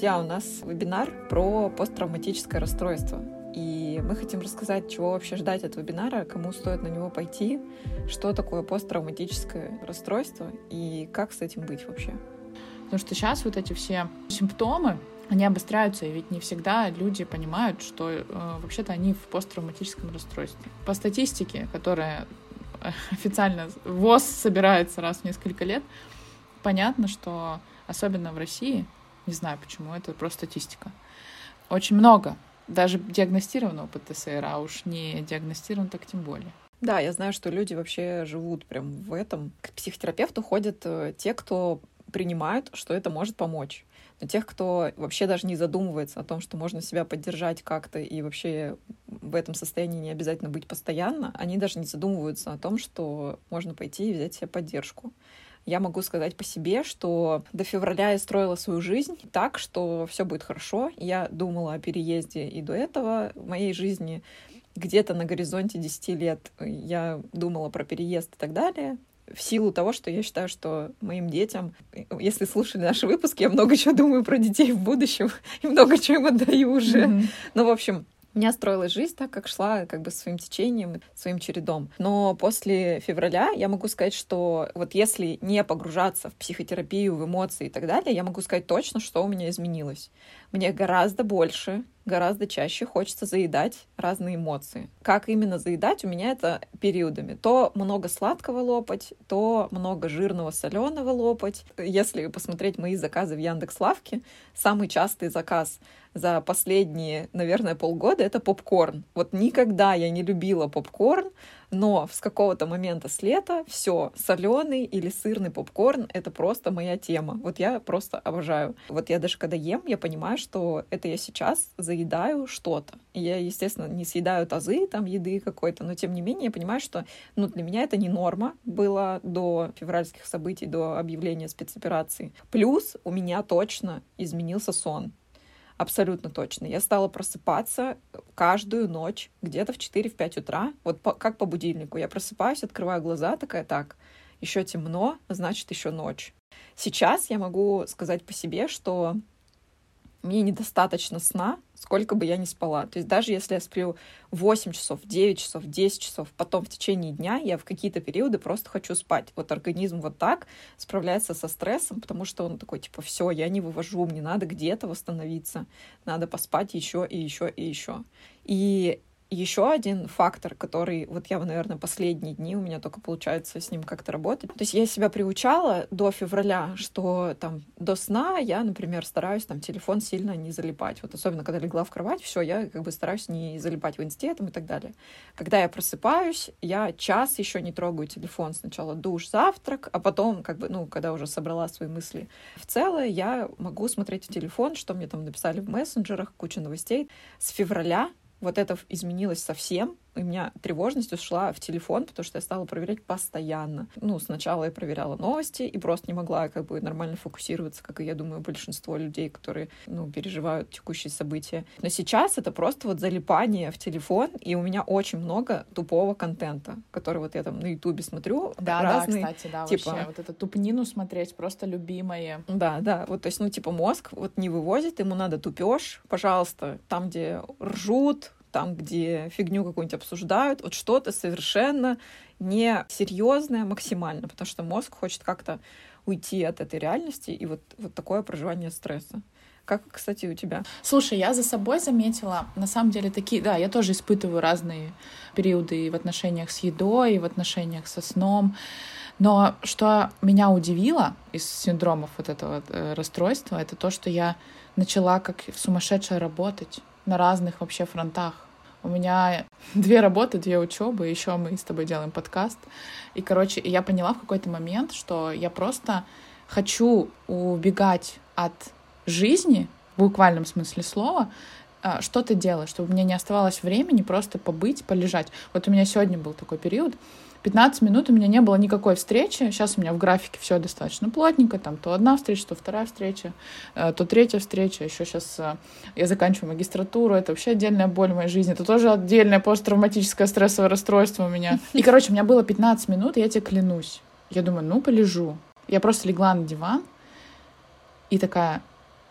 Друзья, у нас вебинар про посттравматическое расстройство. И мы хотим рассказать, чего вообще ждать от вебинара, кому стоит на него пойти, что такое посттравматическое расстройство и как с этим быть вообще. Потому что сейчас вот эти все симптомы, они обостряются, и ведь не всегда люди понимают, что э, вообще-то они в посттравматическом расстройстве. По статистике, которая официально ВОЗ собирается раз в несколько лет, понятно, что особенно в России, не знаю почему, это просто статистика, очень много даже диагностированного ПТСР, а уж не диагностирован, так тем более. Да, я знаю, что люди вообще живут прям в этом. К психотерапевту ходят э, те, кто принимают, что это может помочь. Но тех, кто вообще даже не задумывается о том, что можно себя поддержать как-то и вообще в этом состоянии не обязательно быть постоянно, они даже не задумываются о том, что можно пойти и взять себе поддержку. Я могу сказать по себе, что до февраля я строила свою жизнь так, что все будет хорошо. Я думала о переезде и до этого в моей жизни где-то на горизонте 10 лет я думала про переезд и так далее в силу того, что я считаю, что моим детям, если слушали наши выпуски, я много чего думаю про детей в будущем и много чего им отдаю уже. Mm-hmm. Ну, в общем, у меня строилась жизнь так, как шла, как бы своим течением, своим чередом. Но после февраля я могу сказать, что вот если не погружаться в психотерапию, в эмоции и так далее, я могу сказать точно, что у меня изменилось. Мне гораздо больше гораздо чаще хочется заедать разные эмоции. Как именно заедать? У меня это периодами. То много сладкого лопать, то много жирного соленого лопать. Если посмотреть мои заказы в Яндекс Лавке, самый частый заказ за последние, наверное, полгода это попкорн. Вот никогда я не любила попкорн, но с какого-то момента с лета все, соленый или сырный попкорн — это просто моя тема. Вот я просто обожаю. Вот я даже когда ем, я понимаю, что это я сейчас заедаю что-то. Я, естественно, не съедаю тазы там еды какой-то, но тем не менее я понимаю, что ну, для меня это не норма было до февральских событий, до объявления спецоперации. Плюс у меня точно изменился сон абсолютно точно. Я стала просыпаться каждую ночь, где-то в 4-5 утра, вот по, как по будильнику. Я просыпаюсь, открываю глаза, такая, так, еще темно, значит, еще ночь. Сейчас я могу сказать по себе, что мне недостаточно сна, сколько бы я ни спала. То есть даже если я сплю 8 часов, 9 часов, 10 часов, потом в течение дня я в какие-то периоды просто хочу спать. Вот организм вот так справляется со стрессом, потому что он такой, типа, все, я не вывожу, мне надо где-то восстановиться, надо поспать еще и еще и еще. И еще один фактор, который вот я, наверное, последние дни у меня только получается с ним как-то работать. То есть я себя приучала до февраля, что там до сна я, например, стараюсь там телефон сильно не залипать. Вот особенно когда легла в кровать, все, я как бы стараюсь не залипать в инсте там и так далее. Когда я просыпаюсь, я час еще не трогаю телефон. Сначала душ, завтрак, а потом, как бы, ну, когда уже собрала свои мысли в целое, я могу смотреть в телефон, что мне там написали в мессенджерах, куча новостей. С февраля вот это изменилось совсем, у меня тревожность ушла в телефон, потому что я стала проверять постоянно. Ну, сначала я проверяла новости и просто не могла как бы нормально фокусироваться, как и, я думаю, большинство людей, которые, ну, переживают текущие события. Но сейчас это просто вот залипание в телефон, и у меня очень много тупого контента, который вот я там на Ютубе смотрю. Да, разные, да, кстати, да, типа... вообще. Вот эту тупнину смотреть просто любимое. Да, да, вот, то есть, ну, типа, мозг вот не вывозит, ему надо тупешь, пожалуйста, там, где ржут, там, где фигню какую-нибудь обсуждают, вот что-то совершенно несерьезное максимально, потому что мозг хочет как-то уйти от этой реальности и вот, вот такое проживание стресса. Как, кстати, у тебя? Слушай, я за собой заметила, на самом деле, такие, да, я тоже испытываю разные периоды и в отношениях с едой, и в отношениях со сном. Но что меня удивило из синдромов вот этого э, расстройства, это то, что я начала как сумасшедшая работать на разных вообще фронтах. У меня две работы, две учебы, еще мы с тобой делаем подкаст. И, короче, я поняла в какой-то момент, что я просто хочу убегать от жизни, в буквальном смысле слова, а, что-то делать, чтобы у меня не оставалось времени просто побыть, полежать. Вот у меня сегодня был такой период, 15 минут у меня не было никакой встречи. Сейчас у меня в графике все достаточно плотненько. Там то одна встреча, то вторая встреча, э, то третья встреча. Еще сейчас э, я заканчиваю магистратуру. Это вообще отдельная боль в моей жизни. Это тоже отдельное посттравматическое стрессовое расстройство у меня. И, короче, у меня было 15 минут, и я тебе клянусь. Я думаю, ну, полежу. Я просто легла на диван и такая,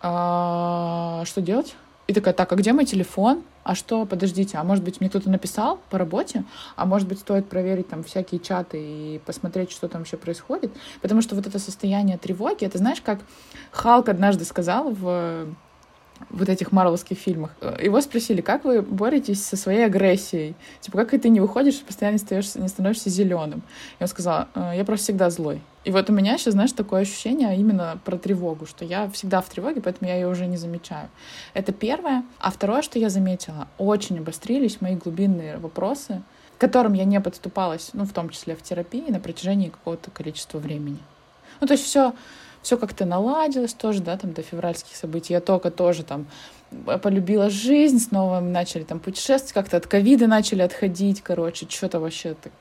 а, что делать? И такая, так, а где мой телефон? А что, подождите, а может быть мне кто-то написал по работе? А может быть стоит проверить там всякие чаты и посмотреть, что там вообще происходит? Потому что вот это состояние тревоги, это знаешь, как Халк однажды сказал в вот этих марвелских фильмах. Его спросили, как вы боретесь со своей агрессией? Типа, как ты не выходишь, постоянно не, не становишься зеленым? И он сказал, «Э, я просто всегда злой. И вот у меня сейчас, знаешь, такое ощущение именно про тревогу, что я всегда в тревоге, поэтому я ее уже не замечаю. Это первое. А второе, что я заметила, очень обострились мои глубинные вопросы, к которым я не подступалась, ну, в том числе в терапии, на протяжении какого-то количества времени. Ну, то есть все все как-то наладилось тоже, да, там до февральских событий. Я только тоже там полюбила жизнь, снова мы начали там путешествовать, как-то от ковида начали отходить, короче, что-то вообще так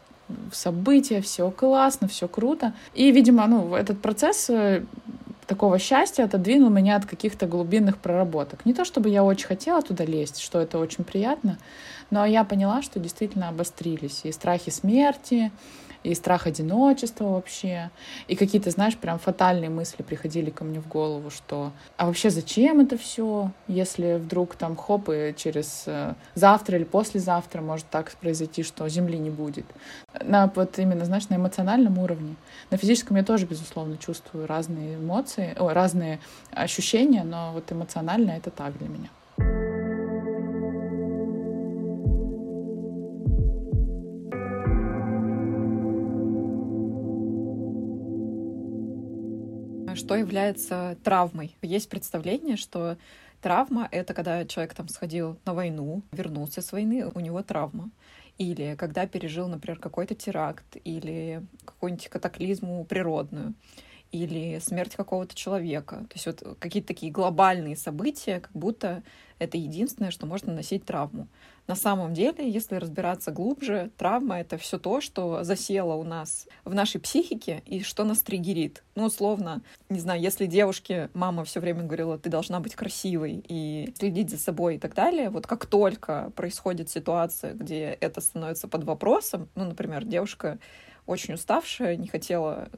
события, все классно, все круто. И, видимо, ну, этот процесс э, такого счастья отодвинул меня от каких-то глубинных проработок. Не то чтобы я очень хотела туда лезть, что это очень приятно, но я поняла, что действительно обострились и страхи смерти, и страх одиночества вообще, и какие-то, знаешь, прям фатальные мысли приходили ко мне в голову, что а вообще зачем это все, если вдруг там хоп, и через э, завтра или послезавтра может так произойти, что Земли не будет. На вот именно, знаешь, на эмоциональном уровне. На физическом я тоже, безусловно, чувствую разные эмоции, о, разные ощущения, но вот эмоционально это так для меня. Что является травмой. Есть представление, что травма — это когда человек там сходил на войну, вернулся с войны, у него травма. Или когда пережил, например, какой-то теракт или какую-нибудь катаклизму природную или смерть какого-то человека. То есть вот какие-то такие глобальные события, как будто это единственное, что может наносить травму. На самом деле, если разбираться глубже, травма — это все то, что засело у нас в нашей психике и что нас триггерит. Ну, условно, не знаю, если девушке мама все время говорила, ты должна быть красивой и следить за собой и так далее, вот как только происходит ситуация, где это становится под вопросом, ну, например, девушка очень уставшая, не хотела,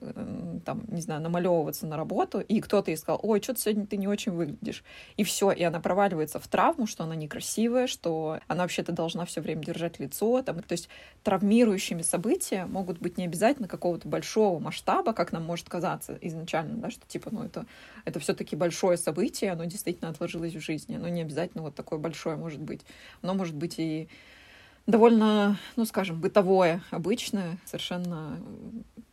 там, не знаю, намалевываться на работу, и кто-то ей сказал, ой, что-то сегодня ты не очень выглядишь. И все, и она проваливается в травму, что она некрасивая, что она вообще-то должна все время держать лицо. Там. То есть травмирующими события могут быть не обязательно какого-то большого масштаба, как нам может казаться изначально, да, что типа, ну, это, это все-таки большое событие, оно действительно отложилось в жизни. Оно не обязательно вот такое большое может быть. Оно может быть и довольно, ну, скажем, бытовое, обычное, совершенно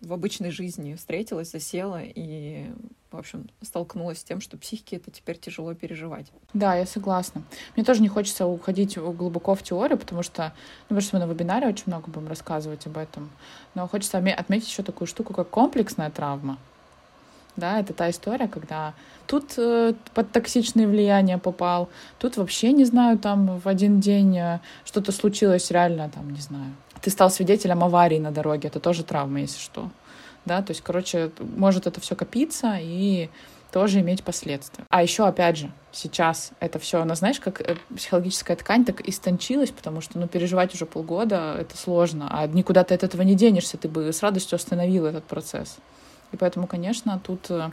в обычной жизни встретилась, засела и, в общем, столкнулась с тем, что психике это теперь тяжело переживать. Да, я согласна. Мне тоже не хочется уходить глубоко в теорию, потому что, ну, потому что мы на вебинаре очень много будем рассказывать об этом. Но хочется отметить еще такую штуку, как комплексная травма. Да, это та история, когда тут э, под токсичное влияние попал, тут вообще, не знаю, там в один день э, что-то случилось реально, там, не знаю. Ты стал свидетелем аварии на дороге, это тоже травма, если что. Да, то есть, короче, может это все копиться и тоже иметь последствия. А еще, опять же, сейчас это все, она, знаешь, как э, психологическая ткань так истончилась, потому что, ну, переживать уже полгода — это сложно, а никуда ты от этого не денешься, ты бы с радостью остановил этот процесс. И поэтому, конечно, тут э,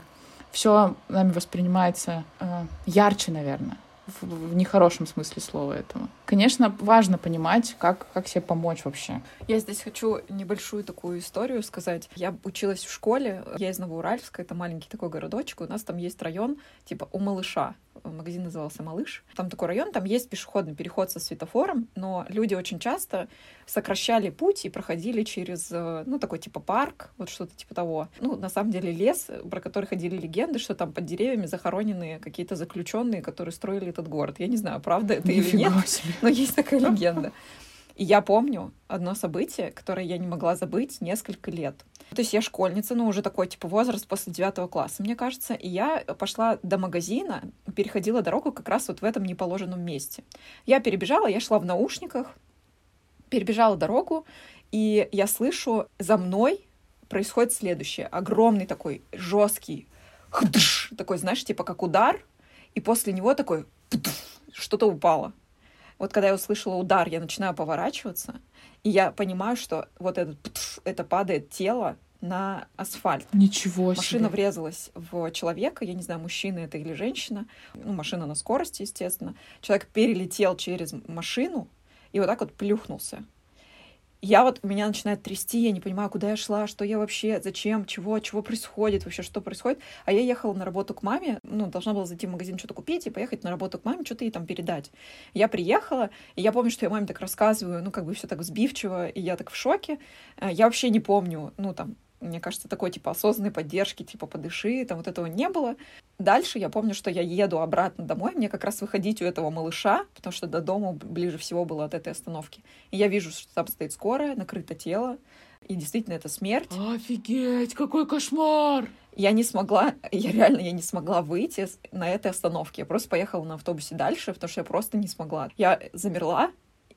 все нами воспринимается э, ярче, наверное, в, нехорошем смысле слова этого. Конечно, важно понимать, как, как себе помочь вообще. Я здесь хочу небольшую такую историю сказать. Я училась в школе, я из Новоуральска, это маленький такой городочек, у нас там есть район типа у малыша магазин назывался «Малыш». Там такой район, там есть пешеходный переход со светофором, но люди очень часто сокращали путь и проходили через, э, ну, такой типа парк, вот что-то типа того. Ну, на самом деле лес, про который ходили легенды, что там под деревьями захоронены какие-то заключенные, которые строили этот город. Я не знаю, правда это Нифига или нет, себе. но есть такая легенда. И я помню одно событие, которое я не могла забыть несколько лет. То есть я школьница, ну, уже такой, типа, возраст после девятого класса, мне кажется. И я пошла до магазина, переходила дорогу как раз вот в этом неположенном месте. Я перебежала, я шла в наушниках, перебежала дорогу, и я слышу, за мной происходит следующее. Огромный такой жесткий, такой, знаешь, типа как удар, и после него такой что-то упало. Вот когда я услышала удар, я начинаю поворачиваться, и я понимаю, что вот этот, это падает тело на асфальт. Ничего себе. Машина врезалась в человека, я не знаю, мужчина это или женщина. Ну, машина на скорости, естественно. Человек перелетел через машину и вот так вот плюхнулся я вот, меня начинает трясти, я не понимаю, куда я шла, что я вообще, зачем, чего, чего происходит, вообще, что происходит. А я ехала на работу к маме, ну, должна была зайти в магазин что-то купить и поехать на работу к маме, что-то ей там передать. Я приехала, и я помню, что я маме так рассказываю, ну, как бы все так взбивчиво, и я так в шоке. Э, я вообще не помню, ну, там, мне кажется, такой, типа, осознанной поддержки, типа, подыши, там вот этого не было. Дальше я помню, что я еду обратно домой, мне как раз выходить у этого малыша, потому что до дома ближе всего было от этой остановки. И я вижу, что там стоит скорая, накрыто тело, и действительно это смерть. Офигеть, какой кошмар! Я не смогла, я реально я не смогла выйти на этой остановке. Я просто поехала на автобусе дальше, потому что я просто не смогла. Я замерла,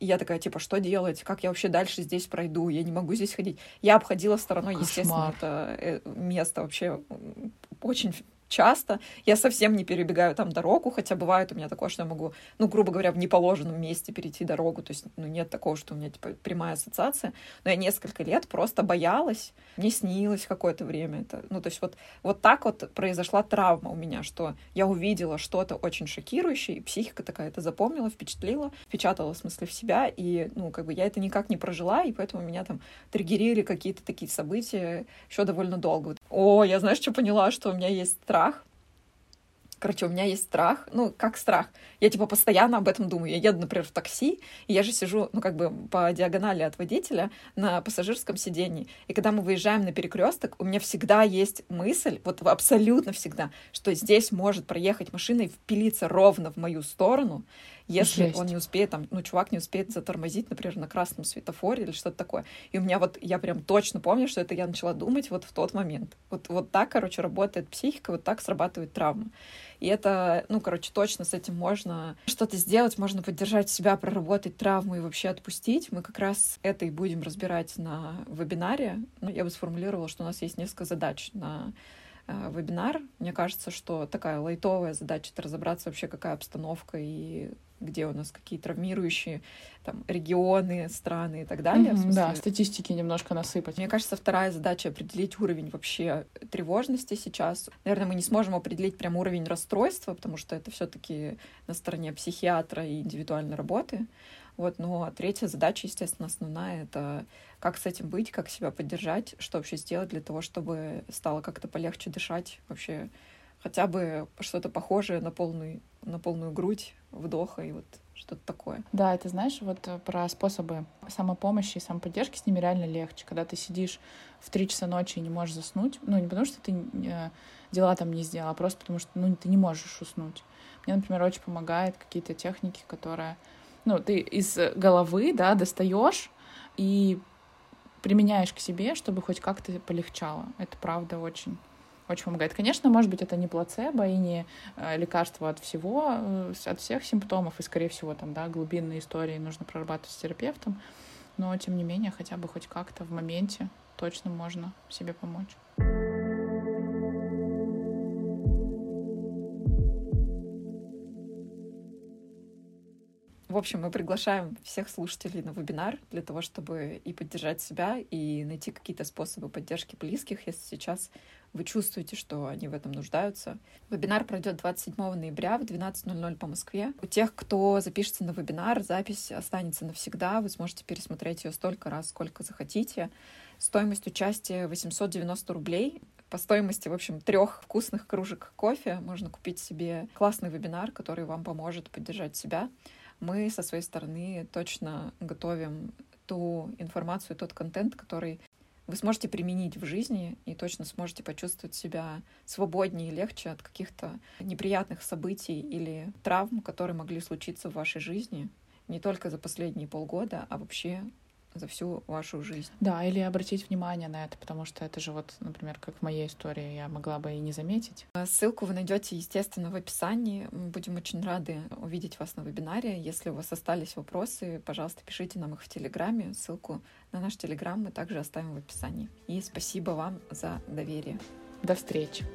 и я такая, типа, что делать? Как я вообще дальше здесь пройду? Я не могу здесь ходить. Я обходила стороной, Кошмар. естественно, это э, место вообще очень часто. Я совсем не перебегаю там дорогу, хотя бывает у меня такое, что я могу, ну, грубо говоря, в неположенном месте перейти дорогу. То есть, ну, нет такого, что у меня, типа, прямая ассоциация. Но я несколько лет просто боялась. Мне снилось какое-то время это. Ну, то есть вот, вот так вот произошла травма у меня, что я увидела что-то очень шокирующее, и психика такая это запомнила, впечатлила, впечатала, в смысле, в себя, и, ну, как бы я это никак не прожила, и поэтому меня там триггерили какие-то такие события еще довольно долго. О, я, знаешь, что поняла, что у меня есть страх. Короче, у меня есть страх. Ну, как страх? Я, типа, постоянно об этом думаю. Я еду, например, в такси, и я же сижу, ну, как бы по диагонали от водителя на пассажирском сидении. И когда мы выезжаем на перекресток, у меня всегда есть мысль, вот абсолютно всегда, что здесь может проехать машина и впилиться ровно в мою сторону, если Жесть. он не успеет, там, ну, чувак не успеет затормозить, например, на красном светофоре или что-то такое. И у меня вот, я прям точно помню, что это я начала думать вот в тот момент. Вот, вот так, короче, работает психика, вот так срабатывает травма. И это, ну, короче, точно с этим можно что-то сделать, можно поддержать себя, проработать травму и вообще отпустить. Мы как раз это и будем разбирать на вебинаре. Ну, я бы сформулировала, что у нас есть несколько задач на э, вебинар. Мне кажется, что такая лайтовая задача — это разобраться вообще, какая обстановка и где у нас какие травмирующие там, регионы, страны и так далее. Mm-hmm, смысле... Да, статистики немножко насыпать. Мне кажется, вторая задача — определить уровень вообще тревожности сейчас. Наверное, мы не сможем определить прям уровень расстройства, потому что это все таки на стороне психиатра и индивидуальной работы. Вот, но третья задача, естественно, основная — это как с этим быть, как себя поддержать, что вообще сделать для того, чтобы стало как-то полегче дышать, вообще хотя бы что-то похожее на полную, на полную грудь вдоха и вот что-то такое. Да, это знаешь, вот э, про способы самопомощи и самоподдержки с ними реально легче. Когда ты сидишь в три часа ночи и не можешь заснуть, ну, не потому что ты э, дела там не сделал, а просто потому что, ну, ты не можешь уснуть. Мне, например, очень помогают какие-то техники, которые, ну, ты из головы, да, достаешь и применяешь к себе, чтобы хоть как-то полегчало. Это правда очень очень помогает. Конечно, может быть, это не плацебо и не э, лекарство от всего, э, от всех симптомов, и, скорее всего, там, да, глубинные истории нужно прорабатывать с терапевтом, но, тем не менее, хотя бы хоть как-то в моменте точно можно себе помочь. В общем, мы приглашаем всех слушателей на вебинар для того, чтобы и поддержать себя, и найти какие-то способы поддержки близких, если сейчас вы чувствуете, что они в этом нуждаются. Вебинар пройдет 27 ноября в 12.00 по Москве. У тех, кто запишется на вебинар, запись останется навсегда. Вы сможете пересмотреть ее столько раз, сколько захотите. Стоимость участия 890 рублей. По стоимости, в общем, трех вкусных кружек кофе можно купить себе классный вебинар, который вам поможет поддержать себя мы со своей стороны точно готовим ту информацию, тот контент, который вы сможете применить в жизни и точно сможете почувствовать себя свободнее и легче от каких-то неприятных событий или травм, которые могли случиться в вашей жизни не только за последние полгода, а вообще за всю вашу жизнь. Да, или обратить внимание на это, потому что это же вот, например, как в моей истории, я могла бы и не заметить. А ссылку вы найдете, естественно, в описании. Мы будем очень рады увидеть вас на вебинаре. Если у вас остались вопросы, пожалуйста, пишите нам их в Телеграме. Ссылку на наш Телеграм мы также оставим в описании. И спасибо вам за доверие. До встречи.